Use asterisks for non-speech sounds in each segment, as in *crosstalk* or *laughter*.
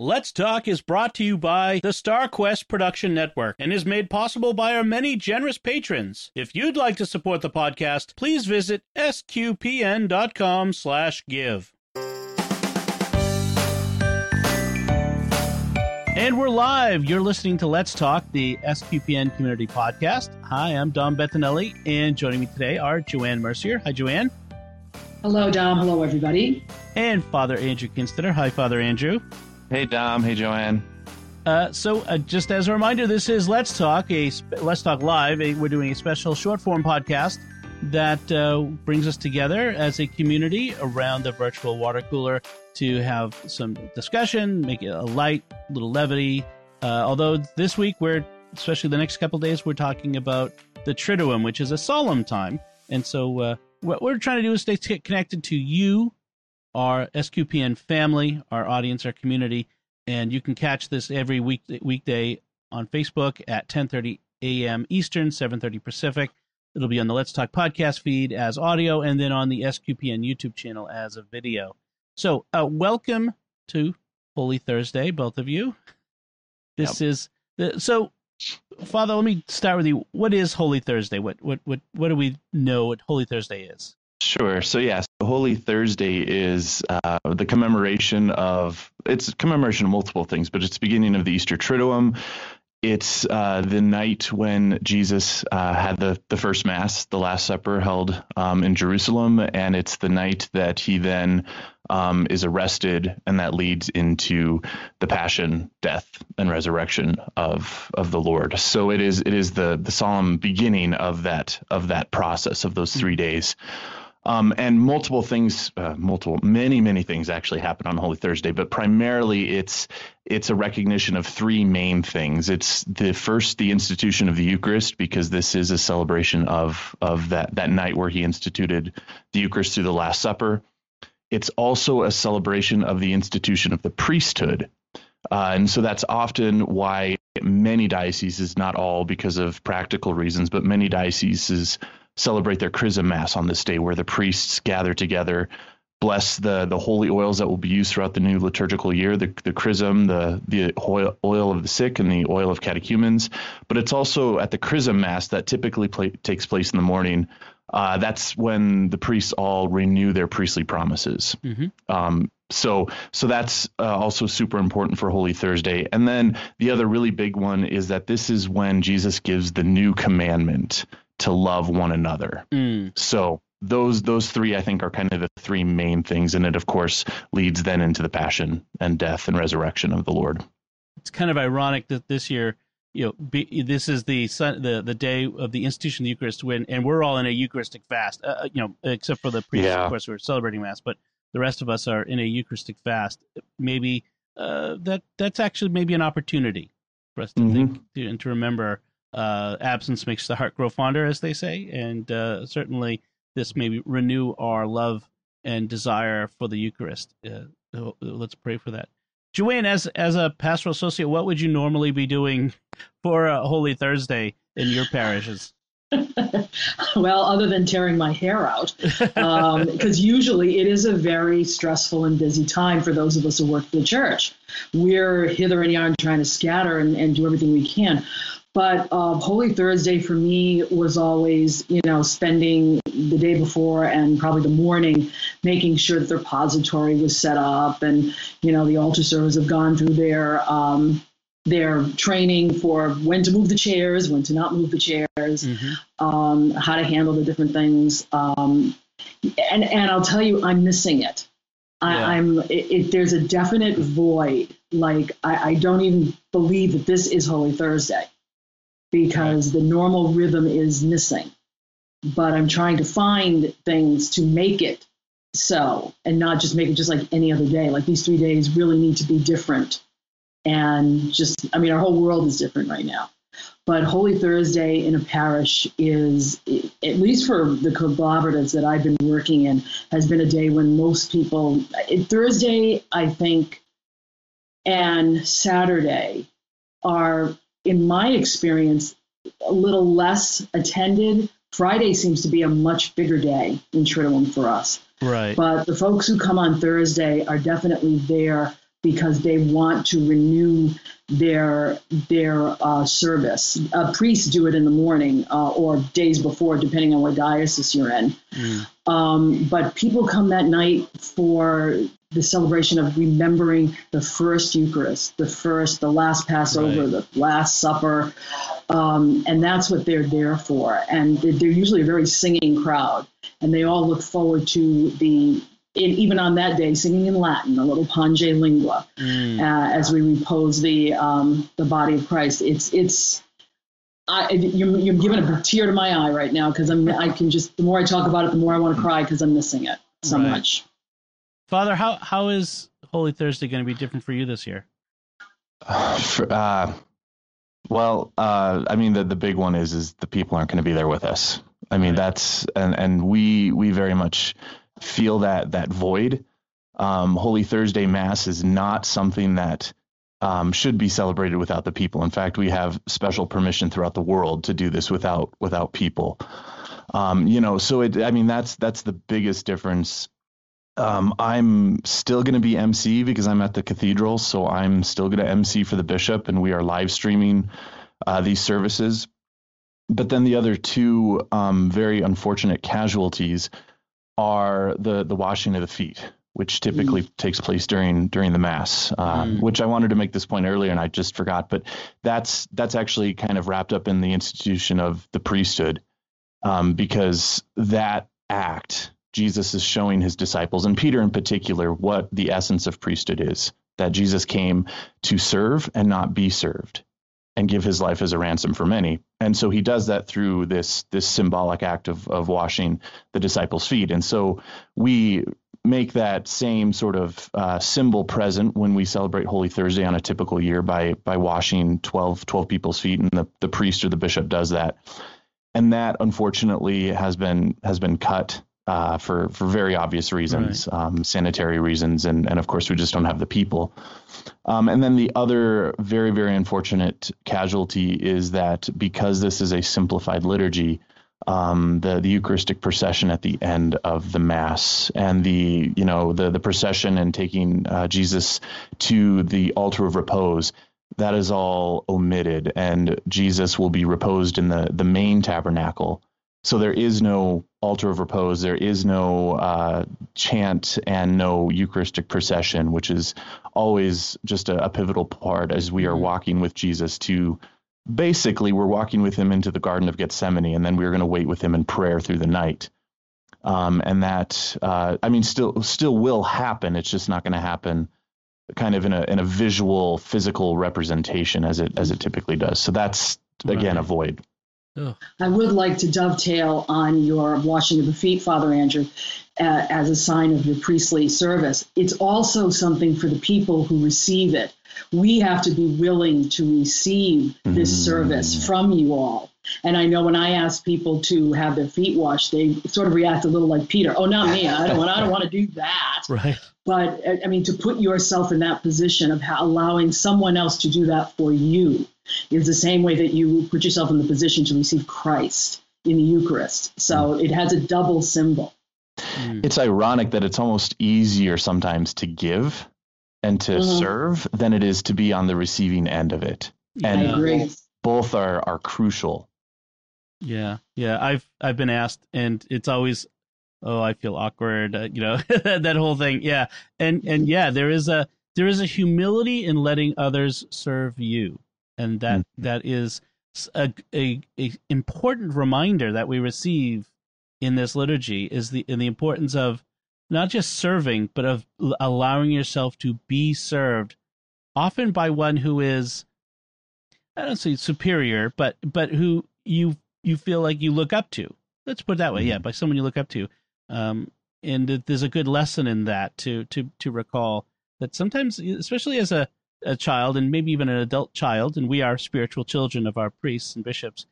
Let's Talk is brought to you by the StarQuest Production Network and is made possible by our many generous patrons. If you'd like to support the podcast, please visit sqpn.com/give. And we're live. You're listening to Let's Talk, the SQPN Community Podcast. Hi, I'm Dom Bettinelli, and joining me today are Joanne Mercier. Hi, Joanne. Hello, Dom. Hello, everybody. And Father Andrew Kinstetter. Hi, Father Andrew. Hey, Dom. Hey, Joanne. Uh, so, uh, just as a reminder, this is Let's Talk, a Let's Talk Live. A, we're doing a special short form podcast that uh, brings us together as a community around the virtual water cooler to have some discussion, make it a light, little levity. Uh, although this week, we're especially the next couple days, we're talking about the Triduum, which is a solemn time, and so uh, what we're trying to do is stay connected to you our SQPN family, our audience, our community, and you can catch this every week weekday on Facebook at 10:30 a.m. Eastern, 7:30 Pacific. It'll be on the Let's Talk podcast feed as audio, and then on the SQPN YouTube channel as a video. So, uh, welcome to Holy Thursday, both of you. This yep. is the so. Father, let me start with you. What is Holy Thursday? What what what what do we know what Holy Thursday is? Sure. So yes, Holy Thursday is uh, the commemoration of it's commemoration of multiple things, but it's beginning of the Easter Triduum. It's uh, the night when Jesus uh, had the, the first Mass, the Last Supper, held um, in Jerusalem, and it's the night that he then um, is arrested, and that leads into the Passion, death, and resurrection of of the Lord. So it is it is the the solemn beginning of that of that process of those three days. Um, and multiple things, uh, multiple, many, many things actually happen on Holy Thursday, but primarily it's it's a recognition of three main things. It's the first, the institution of the Eucharist, because this is a celebration of of that that night where he instituted the Eucharist through the Last Supper. It's also a celebration of the institution of the priesthood, uh, and so that's often why many dioceses, not all because of practical reasons, but many dioceses celebrate their chrism mass on this day where the priests gather together bless the the holy oils that will be used throughout the new liturgical year the the chrism the the oil, oil of the sick and the oil of catechumens. But it's also at the chrism mass that typically play, takes place in the morning. Uh, that's when the priests all renew their priestly promises. Mm-hmm. um, so so that's uh, also super important for holy thursday. And then the other really big one is that this is when jesus gives the new commandment to love one another. Mm. So those those three I think are kind of the three main things, and it of course leads then into the passion and death and resurrection of the Lord. It's kind of ironic that this year, you know, be, this is the the the day of the institution of the Eucharist when, and we're all in a Eucharistic fast. Uh, you know, except for the priests, yeah. of course, who are celebrating Mass, but the rest of us are in a Eucharistic fast. Maybe uh, that that's actually maybe an opportunity for us to mm-hmm. think to, and to remember uh, absence makes the heart grow fonder, as they say, and uh, certainly this may renew our love and desire for the Eucharist. Uh, let's pray for that. Joanne, as as a pastoral associate, what would you normally be doing for a Holy Thursday in your parishes? *laughs* *laughs* well, other than tearing my hair out, because um, *laughs* usually it is a very stressful and busy time for those of us who work for the church. We're hither and yon trying to scatter and, and do everything we can. But uh, Holy Thursday for me was always, you know, spending the day before and probably the morning making sure that the repository was set up and, you know, the altar servers have gone through their um, their training for when to move the chairs, when to not move the chairs, mm-hmm. um, how to handle the different things. Um, and and I'll tell you, I'm missing it. I, am it, it, there's a definite void. Like I, I don't even believe that this is Holy Thursday because the normal rhythm is missing. But I'm trying to find things to make it so and not just make it just like any other day. Like these three days really need to be different. And just, I mean, our whole world is different right now. But Holy Thursday in a parish is, at least for the collaboratives that I've been working in, has been a day when most people, Thursday, I think, and Saturday are in my experience, a little less attended. Friday seems to be a much bigger day in Triduum for us. Right. But the folks who come on Thursday are definitely there because they want to renew their their uh, service. Uh, priests do it in the morning uh, or days before, depending on what diocese you're in. Mm. Um, but people come that night for the celebration of remembering the first Eucharist, the first, the last Passover, right. the last Supper, um, and that's what they're there for. And they're usually a very singing crowd, and they all look forward to the even on that day, singing in Latin, a little Pange Lingua, mm. uh, as we repose the um, the body of Christ. It's it's I, you're, you're giving a tear to my eye right now because I'm I can just the more I talk about it, the more I want to cry because I'm missing it so right. much. Father, how how is Holy Thursday going to be different for you this year? *sighs* For, uh, well, uh, I mean, the the big one is is the people aren't going to be there with us. I mean, right. that's and and we we very much feel that that void. Um, Holy Thursday Mass is not something that um, should be celebrated without the people. In fact, we have special permission throughout the world to do this without without people. Um, you know, so it. I mean, that's that's the biggest difference. Um, I'm still going to be MC because I'm at the cathedral, so I'm still going to MC for the bishop, and we are live streaming uh, these services. But then the other two um, very unfortunate casualties are the the washing of the feet, which typically mm. takes place during during the mass. Uh, mm. Which I wanted to make this point earlier and I just forgot, but that's that's actually kind of wrapped up in the institution of the priesthood, um, because that act Jesus is showing his disciples and Peter in particular what the essence of priesthood is. That Jesus came to serve and not be served and give his life as a ransom for many. And so he does that through this this symbolic act of of washing the disciples' feet. And so we make that same sort of uh, symbol present when we celebrate Holy Thursday on a typical year by by washing 12, 12 people's feet, and the, the priest or the bishop does that. And that unfortunately has been has been cut uh, for for very obvious reasons, right. um, sanitary reasons, and and of course we just don't have the people. Um, and then the other very very unfortunate casualty is that because this is a simplified liturgy, um, the the Eucharistic procession at the end of the Mass and the you know the the procession and taking uh, Jesus to the altar of repose. That is all omitted, and Jesus will be reposed in the the main tabernacle. So there is no altar of repose. There is no uh, chant and no Eucharistic procession, which is always just a, a pivotal part as we are mm-hmm. walking with Jesus to basically we're walking with him into the Garden of Gethsemane, and then we're going to wait with him in prayer through the night. Um, and that, uh, I mean, still still will happen. It's just not going to happen kind of in a in a visual, physical representation as it as it typically does. So that's again right. a void. I would like to dovetail on your washing of the feet, Father Andrew, uh, as a sign of your priestly service. It's also something for the people who receive it. We have to be willing to receive this mm. service from you all. And I know when I ask people to have their feet washed, they sort of react a little like Peter. Oh, not me. I don't want. I don't want to do that. *laughs* Right. But I mean, to put yourself in that position of allowing someone else to do that for you is the same way that you put yourself in the position to receive Christ in the Eucharist. So mm. it has a double symbol. Mm. It's ironic that it's almost easier sometimes to give and to mm-hmm. serve than it is to be on the receiving end of it. And I agree. both are are crucial. Yeah, yeah. I've I've been asked, and it's always, oh, I feel awkward. Uh, you know, *laughs* that whole thing. Yeah, and and yeah, there is a there is a humility in letting others serve you and that, mm. that is a, a, a important reminder that we receive in this liturgy is the in the importance of not just serving but of allowing yourself to be served often by one who is i don't say superior but but who you you feel like you look up to let's put it that way yeah mm-hmm. by someone you look up to um and there's a good lesson in that to to to recall that sometimes especially as a a child and maybe even an adult child, and we are spiritual children of our priests and bishops,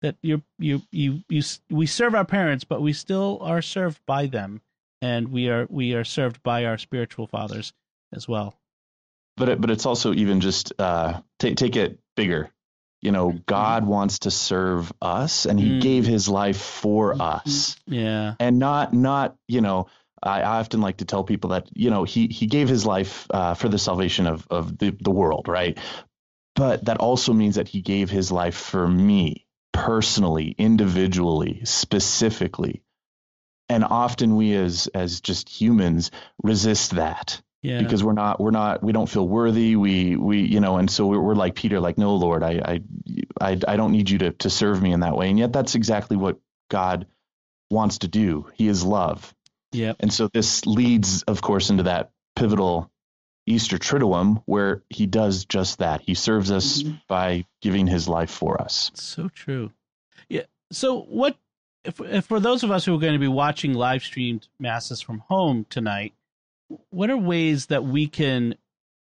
that you you you you we serve our parents, but we still are served by them, and we are we are served by our spiritual fathers as well. But it, but it's also even just uh, take take it bigger. You know, mm-hmm. God wants to serve us, and He mm. gave His life for us. Yeah, and not not you know I, I often like to tell people that you know he he gave his life uh, for the salvation of of the the world, right? But that also means that he gave his life for me personally, individually, specifically. And often we as as just humans resist that. Yeah. Because we're not, we're not, we don't feel worthy. We, we, you know, and so we're, we're like Peter, like, no, Lord, I, I, I, I don't need you to, to serve me in that way. And yet that's exactly what God wants to do. He is love. Yeah. And so this leads, of course, into that pivotal Easter Triduum where he does just that. He serves us mm-hmm. by giving his life for us. So true. Yeah. So what if, if for those of us who are going to be watching live streamed masses from home tonight, what are ways that we can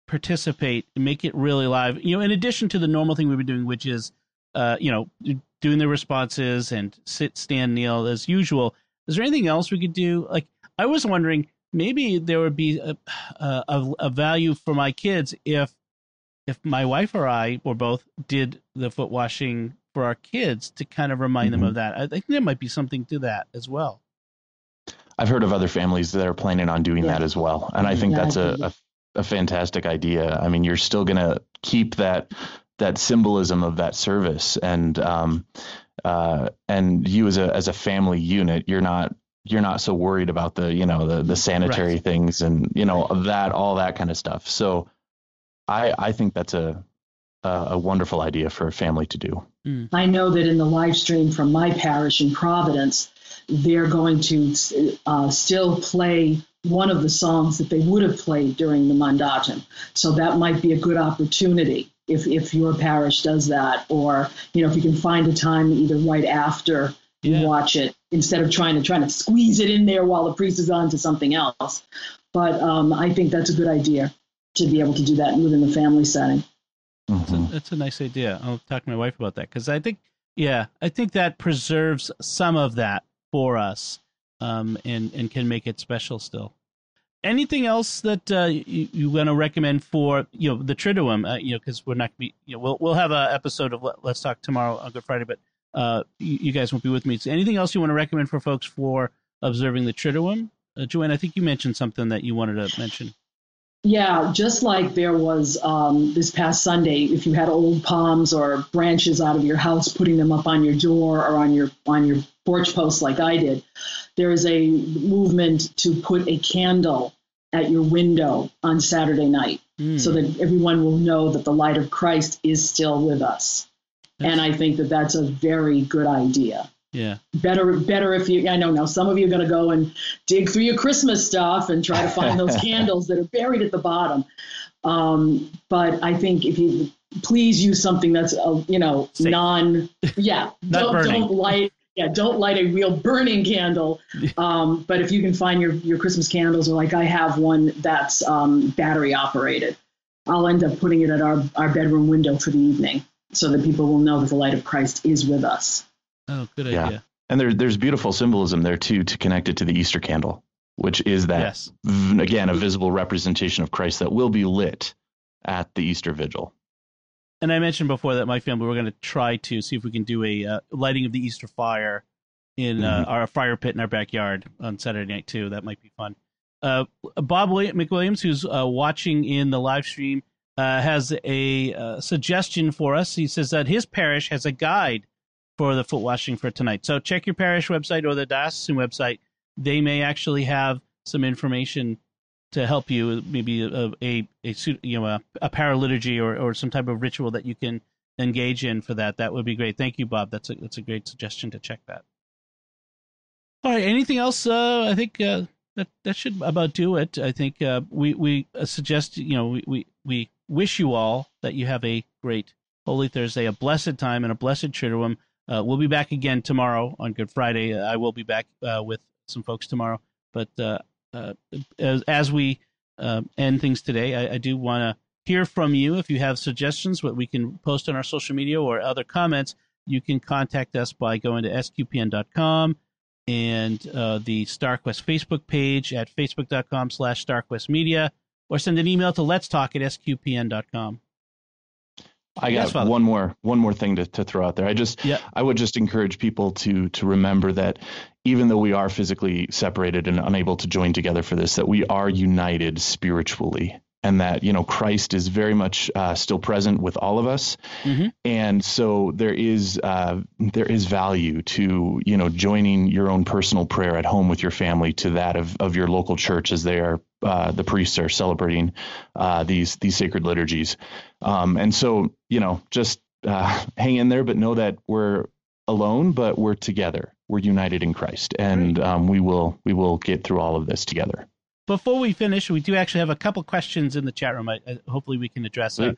participate and make it really live? You know, in addition to the normal thing we've been doing, which is, uh, you know, doing the responses and sit, stand, kneel as usual. Is there anything else we could do? Like, I was wondering, maybe there would be a, a, a, value for my kids if if my wife or I or both did the foot washing for our kids to kind of remind mm-hmm. them of that. I think there might be something to that as well. I've heard of other families that are planning on doing yeah. that as well, and I think that's a, a, a fantastic idea. I mean, you're still going to keep that that symbolism of that service, and um, uh, and you as a as a family unit, you're not you're not so worried about the you know the the sanitary right. things and you know that all that kind of stuff. So I I think that's a a, a wonderful idea for a family to do. Mm. I know that in the live stream from my parish in Providence, they're going to uh, still play one of the songs that they would have played during the mandatum. So that might be a good opportunity if if your parish does that, or you know if you can find a time either right after yeah. you watch it instead of trying to trying to squeeze it in there while the priest is on to something else. But um, I think that's a good idea to be able to do that within the family setting. Mm-hmm. That's, a, that's, a, nice idea. I'll talk to my wife about that because I think, yeah, I think that preserves some of that for us um, and and can make it special still. Anything else that uh, you, you want to recommend for you know the Triduum? Uh, you know, because we're not be you know we'll we'll have an episode of Let's Talk tomorrow on Good Friday, but uh, you, you, guys won't be with me. So anything else you want to recommend for folks for observing the Triduum? Uh, Joanne, I think you mentioned something that you wanted to mention. Yeah, just like there was um, this past Sunday, if you had old palms or branches out of your house, putting them up on your door or on your on your porch post, like I did, there is a movement to put a candle at your window on Saturday night, mm. so that everyone will know that the light of Christ is still with us and I think that that's a very good idea. Yeah. Better, better if you. I know now some of you are going to go and dig through your Christmas stuff and try to find *laughs* those candles that are buried at the bottom. Um, but I think if you please use something that's a, you know Safe. non. Yeah. *laughs* don't, burning. don't light. Yeah, don't light a real burning candle. Um, but if you can find your, your Christmas candles, or like I have one that's um, battery operated, I'll end up putting it at our, our bedroom window for the evening so that people will know that the light of Christ is with us. Oh, good yeah. idea. And there, there's beautiful symbolism there too to connect it to the Easter candle, which is that yes. v- again a visible representation of Christ that will be lit at the Easter vigil. And I mentioned before that my family we're going to try to see if we can do a uh, lighting of the Easter fire in uh, mm-hmm. our fire pit in our backyard on Saturday night too. That might be fun. Uh, Bob McWilliams, who's uh, watching in the live stream, uh, has a uh, suggestion for us. He says that his parish has a guide for the foot washing for tonight. So check your parish website or the diocesan website. They may actually have some information to help you, maybe a a, a you know a, a paraliturgy or, or some type of ritual that you can engage in for that. That would be great. Thank you, Bob. That's a that's a great suggestion to check that. All right. Anything else? Uh, I think uh, that that should about do it. I think uh, we we uh, suggest you know we, we we wish you all that you have a great Holy Thursday, a blessed time, and a blessed Triduum. Uh, we'll be back again tomorrow on Good Friday. Uh, I will be back uh, with some folks tomorrow. But uh, uh, as, as, we uh, end things today, I, I do want to hear from you. If you have suggestions, what we can post on our social media or other comments, you can contact us by going to sqpn.com and the StarQuest Facebook page at facebook.com slash StarQuestMedia or send an email to let's talk at sqpn.com. I got yes, one more one more thing to, to throw out there. I just yeah. I would just encourage people to to remember that even though we are physically separated and unable to join together for this, that we are united spiritually and that you know Christ is very much uh, still present with all of us, mm-hmm. and so there is uh, there is value to you know joining your own personal prayer at home with your family to that of, of your local church as they are uh, the priests are celebrating uh, these these sacred liturgies, um, and so you know just uh, *laughs* hang in there, but know that we're alone, but we're together. We're united in Christ, and um, we will we will get through all of this together. Before we finish, we do actually have a couple questions in the chat room. I, I, hopefully, we can address. Uh,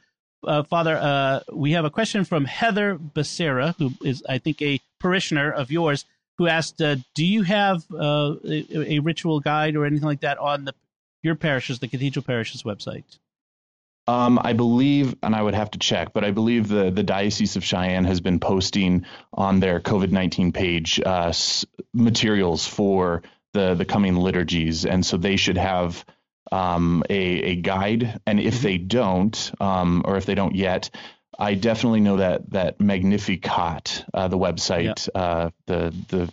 uh, Father, uh, we have a question from Heather Becerra, who is, I think, a parishioner of yours, who asked, uh, "Do you have uh, a, a, ritual guide or anything like that on the your parish's, the Cathedral Parish's website?" Um, I believe, and I would have to check, but I believe the the Diocese of Cheyenne has been posting on their COVID nineteen page uh, s- materials for the the coming liturgies, and so they should have um, a a guide. And if mm-hmm. they don't, um, or if they don't yet, I definitely know that that Magnificat, uh, the website, yeah. uh, the the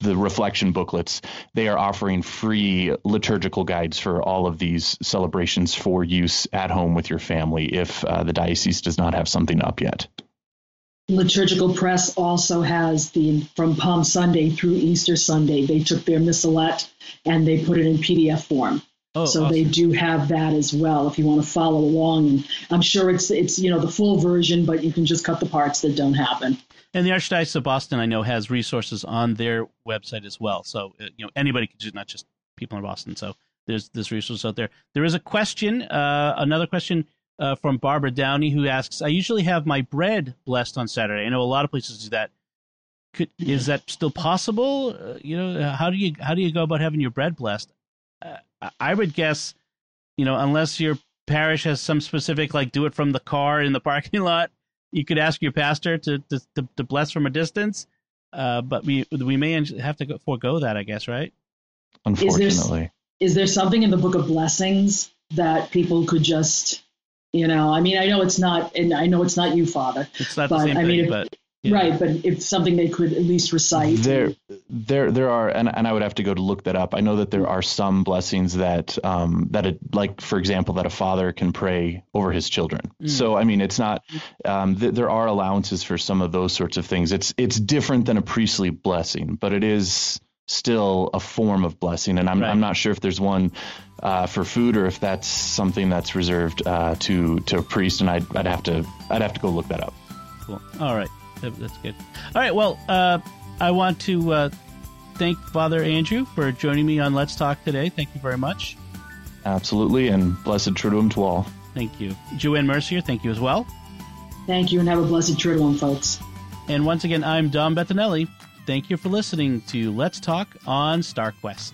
the reflection booklets, they are offering free liturgical guides for all of these celebrations for use at home with your family if uh, the diocese does not have something up yet. Liturgical Press also has the from Palm Sunday through Easter Sunday. They took their missalette and they put it in PDF form. Oh, so awesome. they do have that as well if you want to follow along. And I'm sure it's it's you know the full version, but you can just cut the parts that don't happen. And the Archdiocese of Boston, I know, has resources on their website as well. So uh, you know anybody can do, not just people in Boston. So there's this resource out there. There is a question, uh, another question uh, from Barbara Downey who asks, "I usually have my bread blessed on Saturday. I know a lot of places do that. Could, is that still possible? Uh, you know, how do you how do you go about having your bread blessed? Uh, I would guess, you know, unless your parish has some specific like do it from the car in the parking *laughs* lot, you could ask your pastor to to, to, to bless from a distance. Uh, but we we may have to go, forego that, I guess, right? Unfortunately, is there, is there something in the Book of Blessings that people could just you know, I mean, I know it's not, and I know it's not you, Father. It's not but, the same I mean, thing, but yeah. right. But it's something they could at least recite. There, there, there are, and, and I would have to go to look that up. I know that there are some blessings that, um, that it, like for example, that a father can pray over his children. Mm. So I mean, it's not. Um, th- there are allowances for some of those sorts of things. It's it's different than a priestly blessing, but it is still a form of blessing. And I'm, right. I'm not sure if there's one uh, for food or if that's something that's reserved uh, to to a priest. And I'd, I'd have to I'd have to go look that up. Cool. All right, that's good. All right. Well, uh, I want to uh, thank Father Andrew for joining me on Let's Talk today. Thank you very much. Absolutely, and blessed Triduum to all. Thank you, Joanne Mercier. Thank you as well. Thank you, and have a blessed Triduum, folks. And once again, I'm Dom Bettinelli. Thank you for listening to Let's Talk on StarQuest.